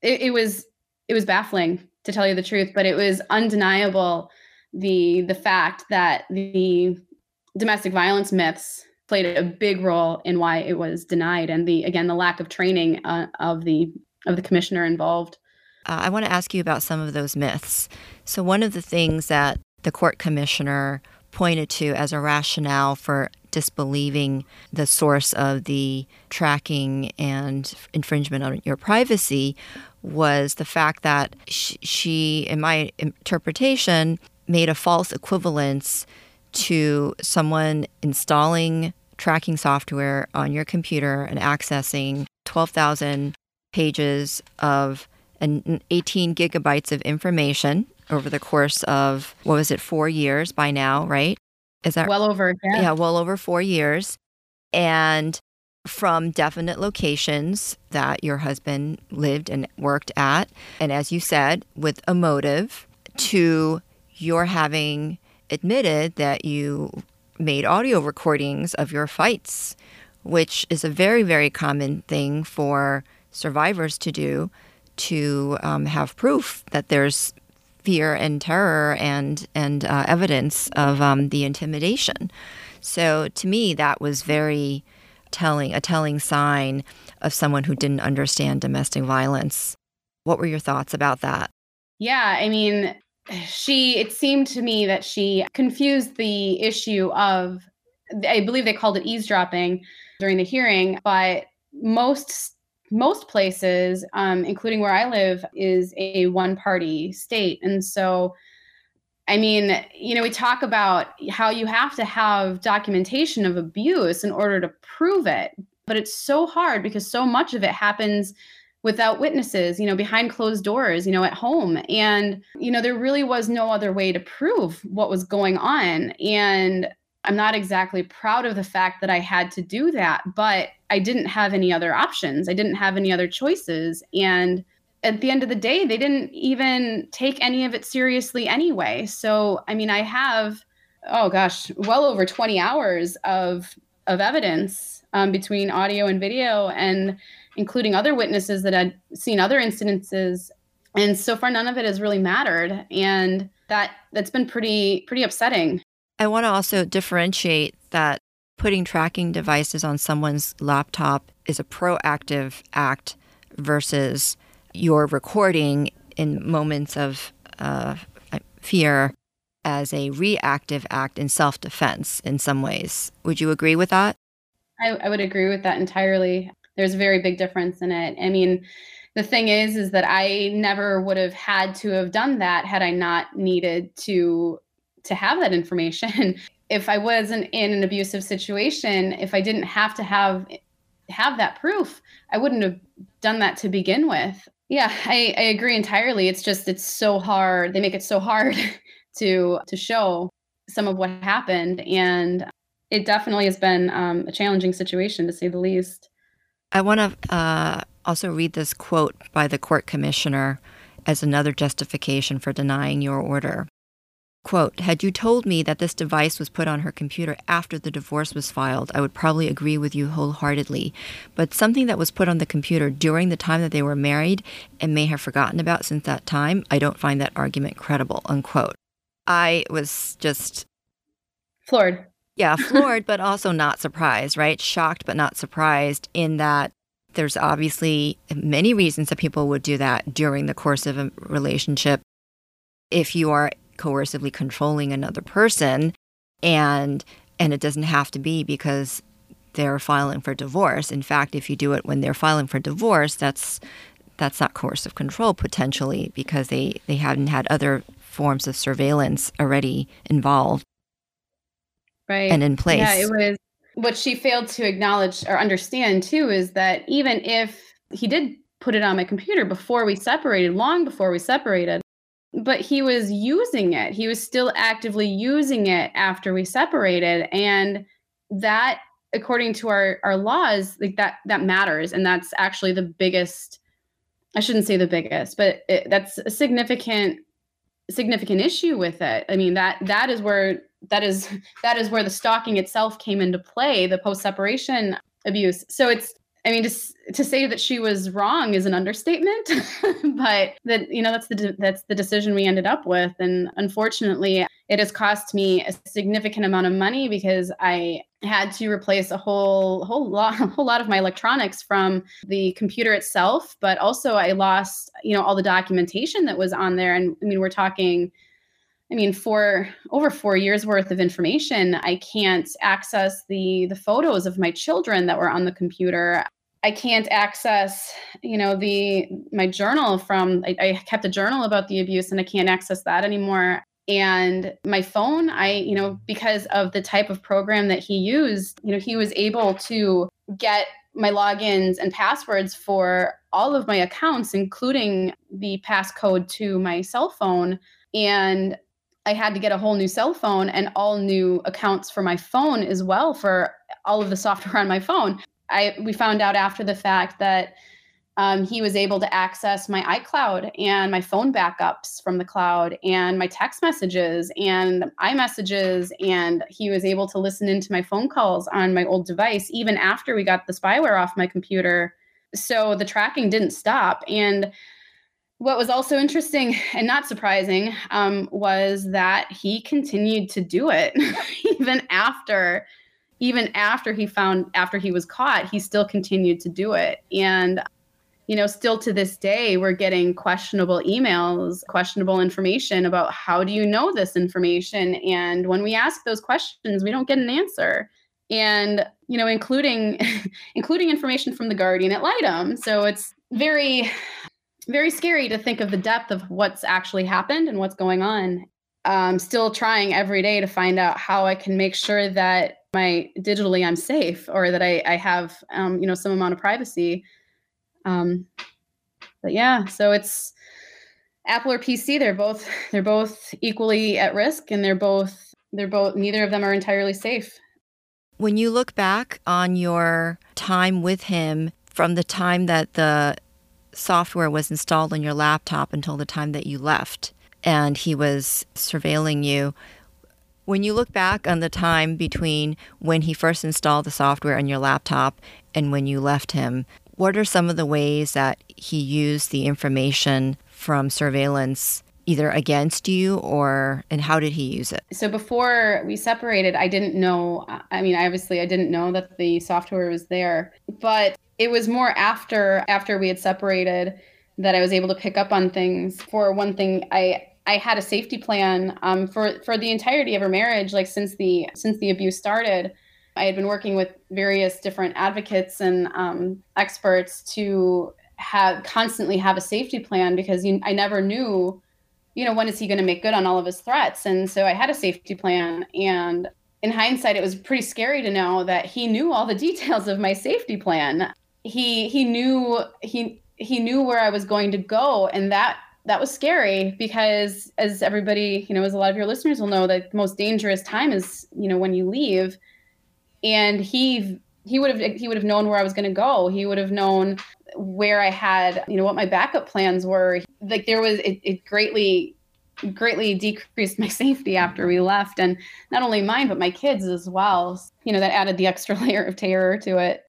[SPEAKER 2] It, it, was it was baffling to tell you the truth, but it was undeniable the the fact that the domestic violence myths played a big role in why it was denied and the again the lack of training uh, of the of the commissioner involved.
[SPEAKER 1] Uh, I want to ask you about some of those myths. So, one of the things that the court commissioner pointed to as a rationale for disbelieving the source of the tracking and infringement on your privacy was the fact that she, in my interpretation, made a false equivalence to someone installing tracking software on your computer and accessing 12,000 pages of and 18 gigabytes of information over the course of what was it, four years by now, right?
[SPEAKER 2] Is that well over?
[SPEAKER 1] Yeah, yeah well over four years, and from definite locations that your husband lived and worked at, and as you said, with a motive to your having admitted that you made audio recordings of your fights, which is a very, very common thing for survivors to do to um, have proof that there's fear and terror and and uh, evidence of um, the intimidation. So to me, that was very telling, a telling sign of someone who didn't understand domestic violence. What were your thoughts about that?
[SPEAKER 2] Yeah, I mean, she. It seemed to me that she confused the issue of, I believe they called it eavesdropping during the hearing, but most most places, um, including where I live, is a one party state. And so, I mean, you know, we talk about how you have to have documentation of abuse in order to prove it, but it's so hard because so much of it happens without witnesses, you know, behind closed doors, you know, at home. And, you know, there really was no other way to prove what was going on. And I'm not exactly proud of the fact that I had to do that, but I didn't have any other options. I didn't have any other choices. And at the end of the day, they didn't even take any of it seriously anyway. So, I mean, I have, oh gosh, well over 20 hours of of evidence um, between audio and video, and including other witnesses that had seen other incidences. And so far, none of it has really mattered, and that that's been pretty pretty upsetting.
[SPEAKER 1] I want to also differentiate that putting tracking devices on someone's laptop is a proactive act versus your recording in moments of uh, fear as a reactive act in self defense in some ways. Would you agree with that?
[SPEAKER 2] I, I, would agree with that entirely. There's a very big difference in it. I mean, the thing is, is that I never would have had to have done that had I not needed to to have that information. *laughs* if I wasn't in an abusive situation, if I didn't have to have have that proof, I wouldn't have done that to begin with. Yeah, I, I agree entirely. It's just it's so hard. They make it so hard *laughs* to to show some of what happened, and it definitely has been um, a challenging situation to say the least.
[SPEAKER 1] I want to uh, also read this quote by the court commissioner as another justification for denying your order. Quote, had you told me that this device was put on her computer after the divorce was filed, I would probably agree with you wholeheartedly. But something that was put on the computer during the time that they were married and may have forgotten about since that time, I don't find that argument credible, unquote. I was just
[SPEAKER 2] floored.
[SPEAKER 1] Yeah, floored, but also not surprised, right? Shocked, but not surprised in that there's obviously many reasons that people would do that during the course of a relationship. If you are coercively controlling another person and and it doesn't have to be because they're filing for divorce. In fact, if you do it when they're filing for divorce, that's that's not coercive control potentially because they they haven't had other forms of surveillance already involved.
[SPEAKER 2] Right.
[SPEAKER 1] And in place.
[SPEAKER 2] Yeah, it was what she failed to acknowledge or understand too is that even if he did put it on my computer before we separated, long before we separated, but he was using it. He was still actively using it after we separated. And that, according to our, our laws, like that, that matters. And that's actually the biggest, I shouldn't say the biggest, but it, that's a significant, significant issue with it. I mean, that, that is where, that is, that is where the stalking itself came into play, the post separation abuse. So it's, I mean, to, to say that she was wrong is an understatement, *laughs* but that you know that's the de- that's the decision we ended up with, and unfortunately, it has cost me a significant amount of money because I had to replace a whole whole lot *laughs* a whole lot of my electronics from the computer itself, but also I lost you know all the documentation that was on there, and I mean we're talking. I mean, for over four years worth of information, I can't access the the photos of my children that were on the computer. I can't access, you know, the my journal from I, I, kept a journal about the abuse and I can't access that anymore. And my phone, I, you know, because of the type of program that he used, you know, he was able to get my logins and passwords for all of my accounts, including the passcode to my cell phone. And I had to get a whole new cell phone and all new accounts for my phone as well for all of the software *laughs* on my phone. I we found out after the fact that um, he was able to access my iCloud and my phone backups from the cloud and my text messages and iMessages. And he was able to listen into my phone calls on my old device, even after we got the spyware off my computer. So the tracking didn't stop. And what was also interesting and not surprising um, was that he continued to do it *laughs* even after even after he found after he was caught he still continued to do it. And you know still to this day we're getting questionable emails questionable information about how do you know this information? And when we ask those questions we don't get an answer. And you know including *laughs* including information from the guardian ad litem so it's very very scary to think of the depth of what's actually happened and what's going on um, still trying every day to find out how i can make sure that my digitally I'm safe or that I, I have um, you know some amount of privacy. Um, but yeah, so it's Apple or PC. They're both they're both equally at risk, and they're both they're both neither of them are entirely safe.
[SPEAKER 1] When you look back on your time with him from the time that the software was installed on your laptop until the time that you left and he was surveilling you, when you look back on the time between when he first installed the software on your laptop and when you left him, what are some of the ways that he used the information from surveillance either against you or and how did he use it?
[SPEAKER 2] So before we separated i didn't know i mean obviously i didn't know that the software was there but it was more after after we had separated that i was able to pick up on things for one thing i i had a safety plan um, for for the entirety of our marriage like since the since the abuse started i had been working with various different advocates and um, experts to have constantly have a safety plan because you, i never knew you know, when is he going to make good on all of his threats? And so I had a safety plan. And in hindsight, it was pretty scary to know that he knew all the *laughs* details of my safety plan. He he knew he he knew where I was going to go, and that that was scary because as everybody you know as a lot of your listeners will know that the most dangerous time is you know when you leave and he he would have he would have known where I was going to go. He would have known where I had, you know, what my backup plans were. Like there was, it, it greatly, greatly decreased my *laughs* safety after we left. And not only mine, but my kids as well. You know, that added the extra *laughs* layer of terror to it.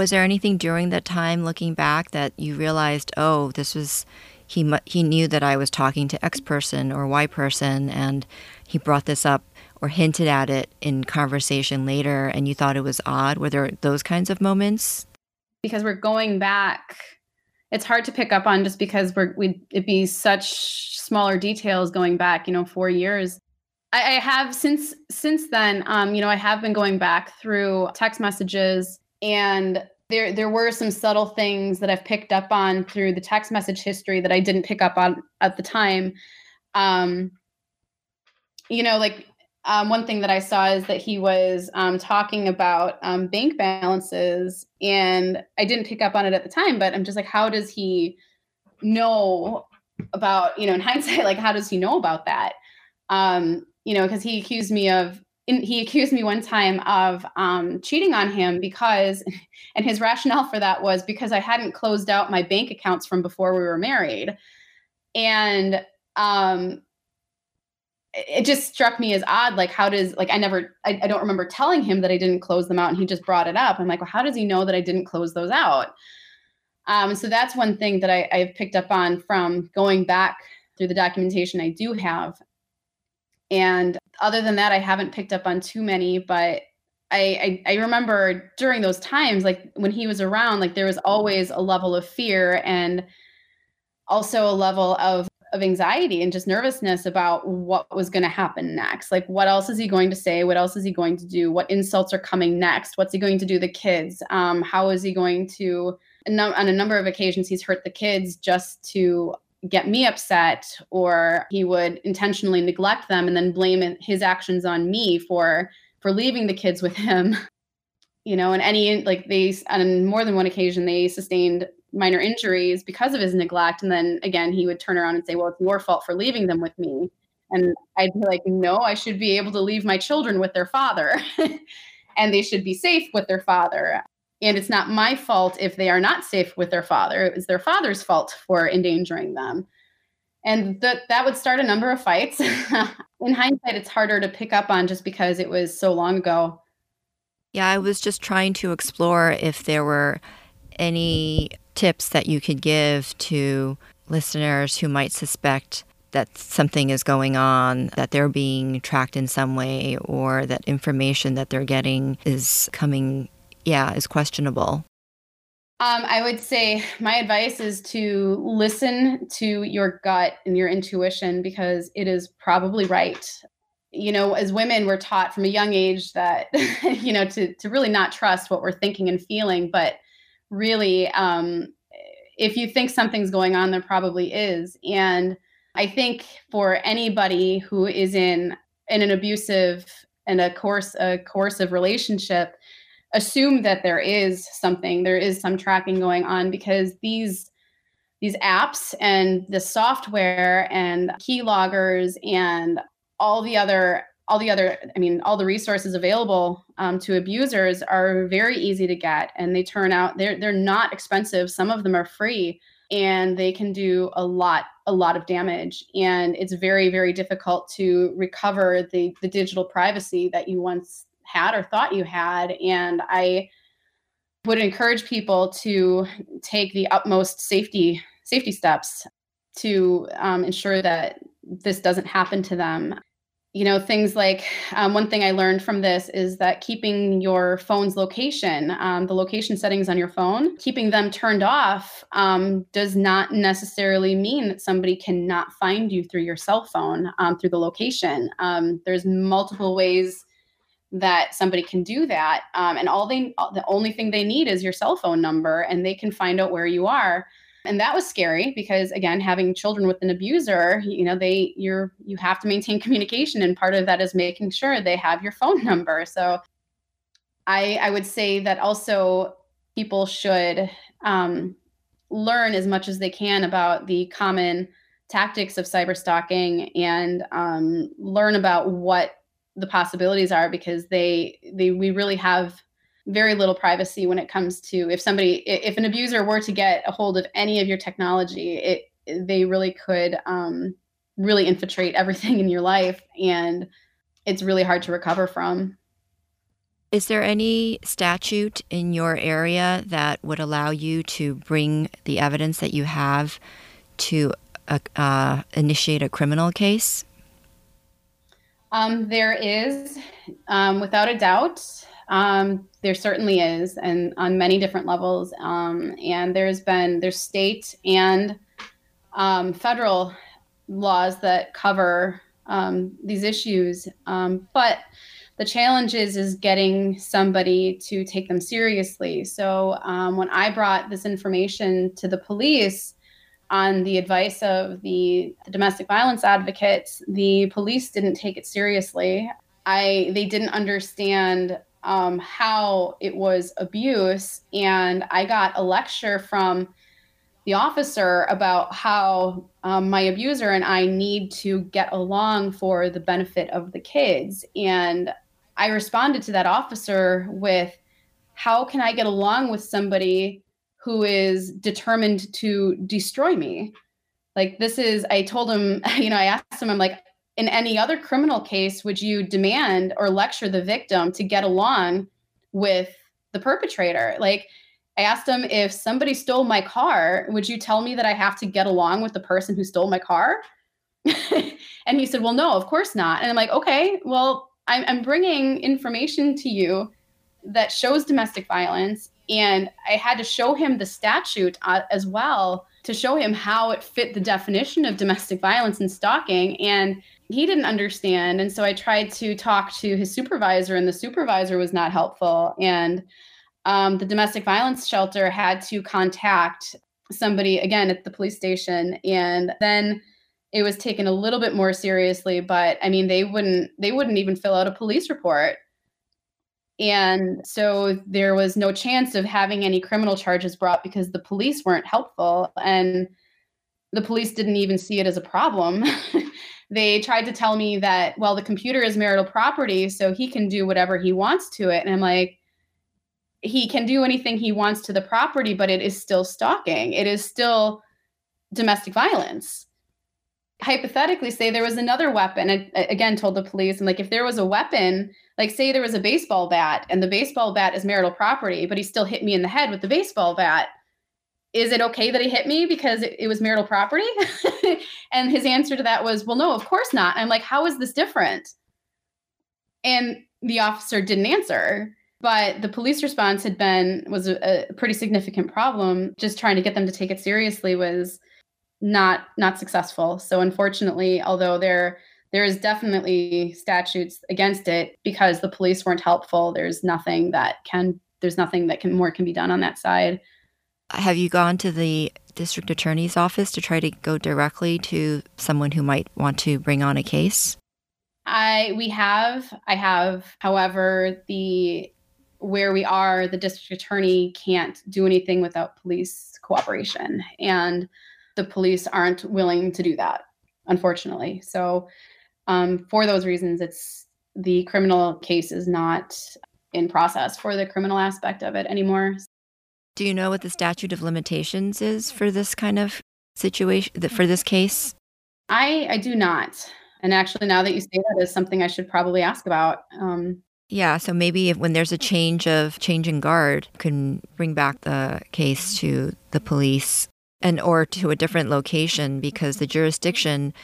[SPEAKER 1] Was there anything during that time looking back that you realized, oh, this was, he, he knew that I was talking to X person or Y person and he brought this up or hinted at it in conversation later and you thought it was odd? Were there those kinds of moments
[SPEAKER 2] because we're going back it's hard to pick up on just because we're we it'd be such smaller details going back you know four years I have since since then um you know i have been going back through text messages and there there were some subtle things that i've picked up on through the text message history that i didn't pick up on at the time um you know like um, one thing that I saw is that he was um, talking about um, bank balances, and I didn't pick up on it at the time, but I'm just like, how does he know about, you know, in *laughs* hindsight, like, how does he know about that? Um, you know, because he accused me of, he accused me one time of um, cheating on him because, *laughs* and his rationale for that was because I hadn't closed out my bank accounts from before we were married. And, um, it just struck me as odd like how does like i never I, I, don't remember telling him that i didn't close them out and he just brought it up. I'm like well how does he know that i didn't close those out? Um, so that's one thing that I, i've picked up on from going back through the documentation i do have and other than that i haven't picked up on too many but I, I, I remember during those times like when he was around like there was always a level of fear and also a level of of anxiety and just nervousness about what was going to happen next. Like, what else is he going to say? What else is he going to do? What insults are coming next? What's he going to do the kids? Um, how is he going to? On a number of occasions, he's hurt the kids just to get me upset, or he would intentionally neglect them and then blame his actions on me for for leaving the kids with him. *laughs* You know, and any like they on more than one occasion they sustained minor injuries because of his neglect. And then again, he would turn around and say, Well, it's your fault for leaving them with me. And I'd be like, No, I should be able to leave my children with their father. *laughs* and they should be safe with their father. And it's not my fault if they are not safe with their father. It was their father's fault for endangering them. And that that would start a number of fights. *laughs* In hindsight, it's harder to pick up on just because it was so long ago.
[SPEAKER 1] Yeah, I was just trying to explore if there were any tips that you could give to listeners who might suspect that something is going on, that they're being tracked in some way, or that information that they're getting is coming, yeah, is questionable?
[SPEAKER 2] Um, I would say my advice is to listen to your gut and your intuition because it is probably right. You know, as women, we're taught from a young age that, *laughs* you know, to, to really not trust what we're thinking and feeling, but really um, if you think something's going on there probably is and i think for anybody who is in in an abusive and a course a coercive relationship assume that there is something there is some tracking going on because these these apps and the software and key loggers and all the other all the other i mean all the resources available um, to abusers are very easy to get and they turn out they're they're not expensive. Some of them are free and they can do a lot a lot of damage. And it's very very difficult to recover the the digital privacy that you once had or thought you had. And i would encourage people to take the utmost safety safety steps to um, ensure that this doesn't happen to them. You know things like um, one thing i learned from this is that keeping your phone's location um, the location settings on your phone keeping them turned off um, does not necessarily mean that somebody cannot find you through your cell phone um, through the location. Um, there's multiple ways that somebody can do that um, and all they the only thing they need is your cell phone number and they can find out where you are. And that was scary because again having children with an abuser you know they you're you have to maintain *laughs* communication and part of that is making sure they have your phone number. So i i would say that also people should um, learn as much as they can about the common tactics of cyber stalking and um, learn about what the possibilities are because they they we really have very little privacy when it comes to if somebody if an abuser were to get a hold of any of your technology it they really could um, really infiltrate everything in your life and it's really hard to recover from
[SPEAKER 1] is there any statute in your area that would allow you to bring the evidence that you have to uh, uh, initiate a criminal case?
[SPEAKER 2] Um, there is, um, without a doubt. Um, there certainly is, and on many different levels. Um, and there's been there's state and um, federal laws that cover um, these issues, but the challenge is is getting somebody to take them seriously. So when I brought this information to the police on the advice of the, domestic violence advocates, the police didn't take it seriously. I they didn't understand um, how it was abuse. And I got a lecture from the officer about how um, my abuser and I need to get along for the benefit of the kids. And I responded to that officer with, How can I get along with somebody who is determined to destroy me? Like, this is, I told him, *laughs* you know, I asked him, I'm like, in any other criminal case would you demand or lecture the victim to get along with the perpetrator? Like i asked him if somebody stole my car would you tell me that i have to get along with the person who stole my car? *laughs* And he said well no of course not. And i'm like okay well i'm, I'm bringing information to you that shows domestic violence and i had to show him the statute uh, as well to show him how it fit the definition of domestic violence and stalking and he didn't understand. And so i tried to talk to his supervisor and the supervisor was not helpful. And um, the domestic violence shelter had to contact somebody again at the police station. And then it was taken a little bit more seriously but i mean they wouldn't they wouldn't even fill out a police report and so there was no chance of having any criminal charges brought because the police weren't helpful. And the police didn't even see it as a problem. *laughs* They tried to tell me that well the computer is marital property so he can do whatever he wants to it. And i'm like he can do anything he wants to the property but it is still stalking. It is still domestic violence. Hypothetically say there was another weapon. I, again told the police i'm like if there was a weapon like say there was a baseball bat and the baseball bat is marital property but he still hit me in the head with the baseball bat is it okay that he hit me because it, it was marital property? *laughs* and his answer to that was, well, no, of course not. I'm like, how is this different? And the officer didn't answer. But the police response had been was a, a pretty significant problem. Just trying to get them to take it seriously was not not successful. So unfortunately, although there there is definitely statutes against it because the police weren't helpful, there's nothing that can there's nothing that can more can be done on that side.
[SPEAKER 1] Have you gone to the district attorney's office to try to go directly to someone who might want to bring on a case?
[SPEAKER 2] I we have I have however the where we are the district attorney can't do anything without police cooperation and the police aren't willing to do that unfortunately so um, for those reasons it's the criminal case is not in process for the criminal aspect of it anymore.
[SPEAKER 1] Do you know what the statute of limitations is for this kind of situation, for this case?
[SPEAKER 2] I, I do not. And actually, now that you say that, is something I should probably ask about. Um,
[SPEAKER 1] yeah, so maybe if, when there's a change of change in guard, can bring back the case to the police and or to a different location because the jurisdiction.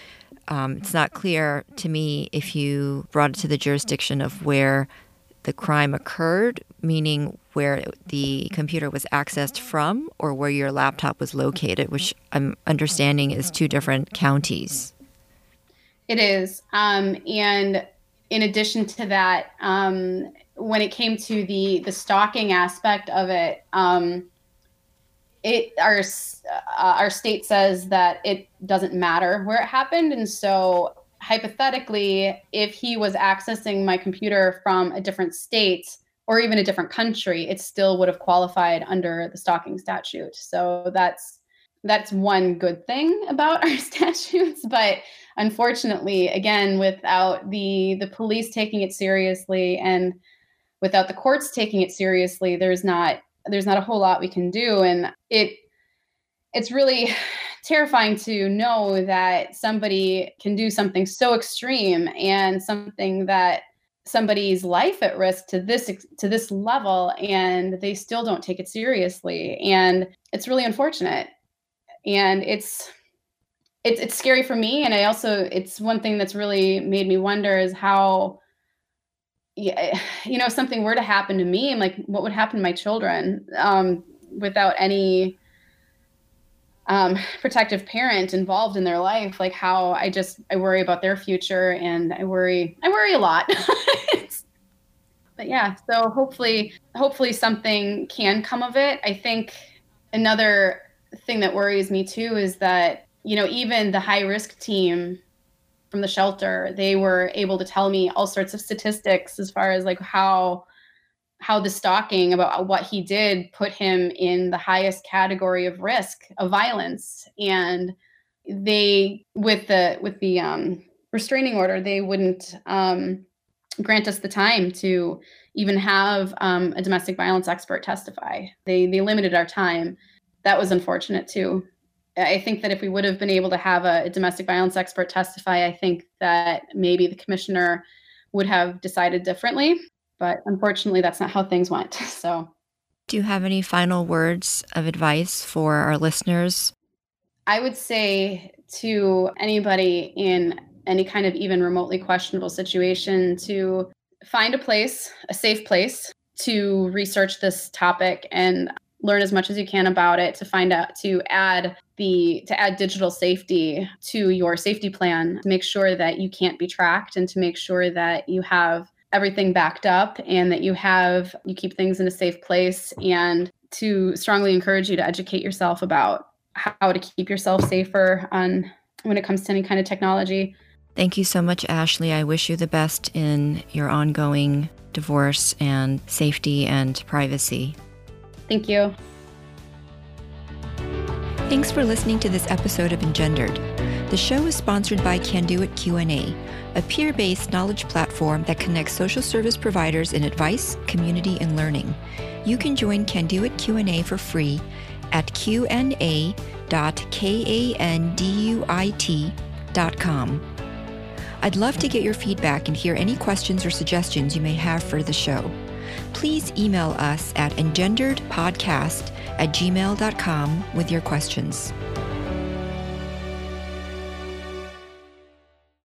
[SPEAKER 1] Um, it's not clear to me if you brought it to the jurisdiction of where the crime occurred, meaning where the computer was accessed from, or where your laptop was located, which I'm understanding is two different counties.
[SPEAKER 2] It is. Um, and in addition to that, um, when it came to the the stalking aspect of it, um, it our uh, our state says that it doesn't matter where it happened, and so hypothetically, if he was accessing my computer from a different state or even a different country, it still would have qualified under the stalking statute. So that's that's one good thing about *laughs* our statutes, but unfortunately, again, without the the police taking it seriously and without the courts taking it seriously, there's not there's not a whole lot we can do, and it it's really *sighs* terrifying to know that somebody can do something so extreme and something that somebody's life at risk to this to this level and they still don't take it seriously. And it's really unfortunate. And it's it's it's scary for me. And i also it's one thing that's really made me wonder is how yeah, *sighs* you know something were to happen to me i'm like what would happen to my children? Um, without any um, *sighs* protective parent involved in their life like how i just i worry about their future and i worry i worry a lot. *laughs* But yeah so hopefully hopefully something can come of it. I think another thing that worries me too is that you know even the high risk team from the shelter they were able to tell me all sorts of statistics as far as like how how the stalking about what he did put him in the highest category of risk of violence. And they with the with the um, restraining order they wouldn't um, grant us the time to even have um, a domestic violence expert testify. They they limited our time. That was unfortunate too i think that if we would have been able to have a, a domestic violence expert testify i think that maybe the commissioner would have decided differently but unfortunately, that's not how things went. *laughs* So,
[SPEAKER 1] do you have any final words of advice for our listeners?
[SPEAKER 2] I would say to anybody in any kind of even remotely questionable situation to find a place, a safe place to research this topic and learn as much as you can about it to find out to add the to add digital safety to your safety plan to make sure that you can't be tracked and to make sure that you have everything backed up and that you have you keep things in a safe place and to strongly encourage you to educate yourself about how to keep yourself safer on when it comes to any kind of technology.
[SPEAKER 1] Thank you so much, Ashley. I wish you the best in your ongoing divorce and safety and privacy.
[SPEAKER 2] Thank you.
[SPEAKER 1] Thanks for listening to this episode of Engendered. The show is sponsored by Kanduit Q&A, a peer-based knowledge platform that connects social service providers in advice, community, and learning. You can join Kanduit Q&A for free at qna.kanduit.com. I'd love to get your feedback and hear any questions or suggestions you may have for the show. Please email us at engenderedpodcast at gmail.com with your questions.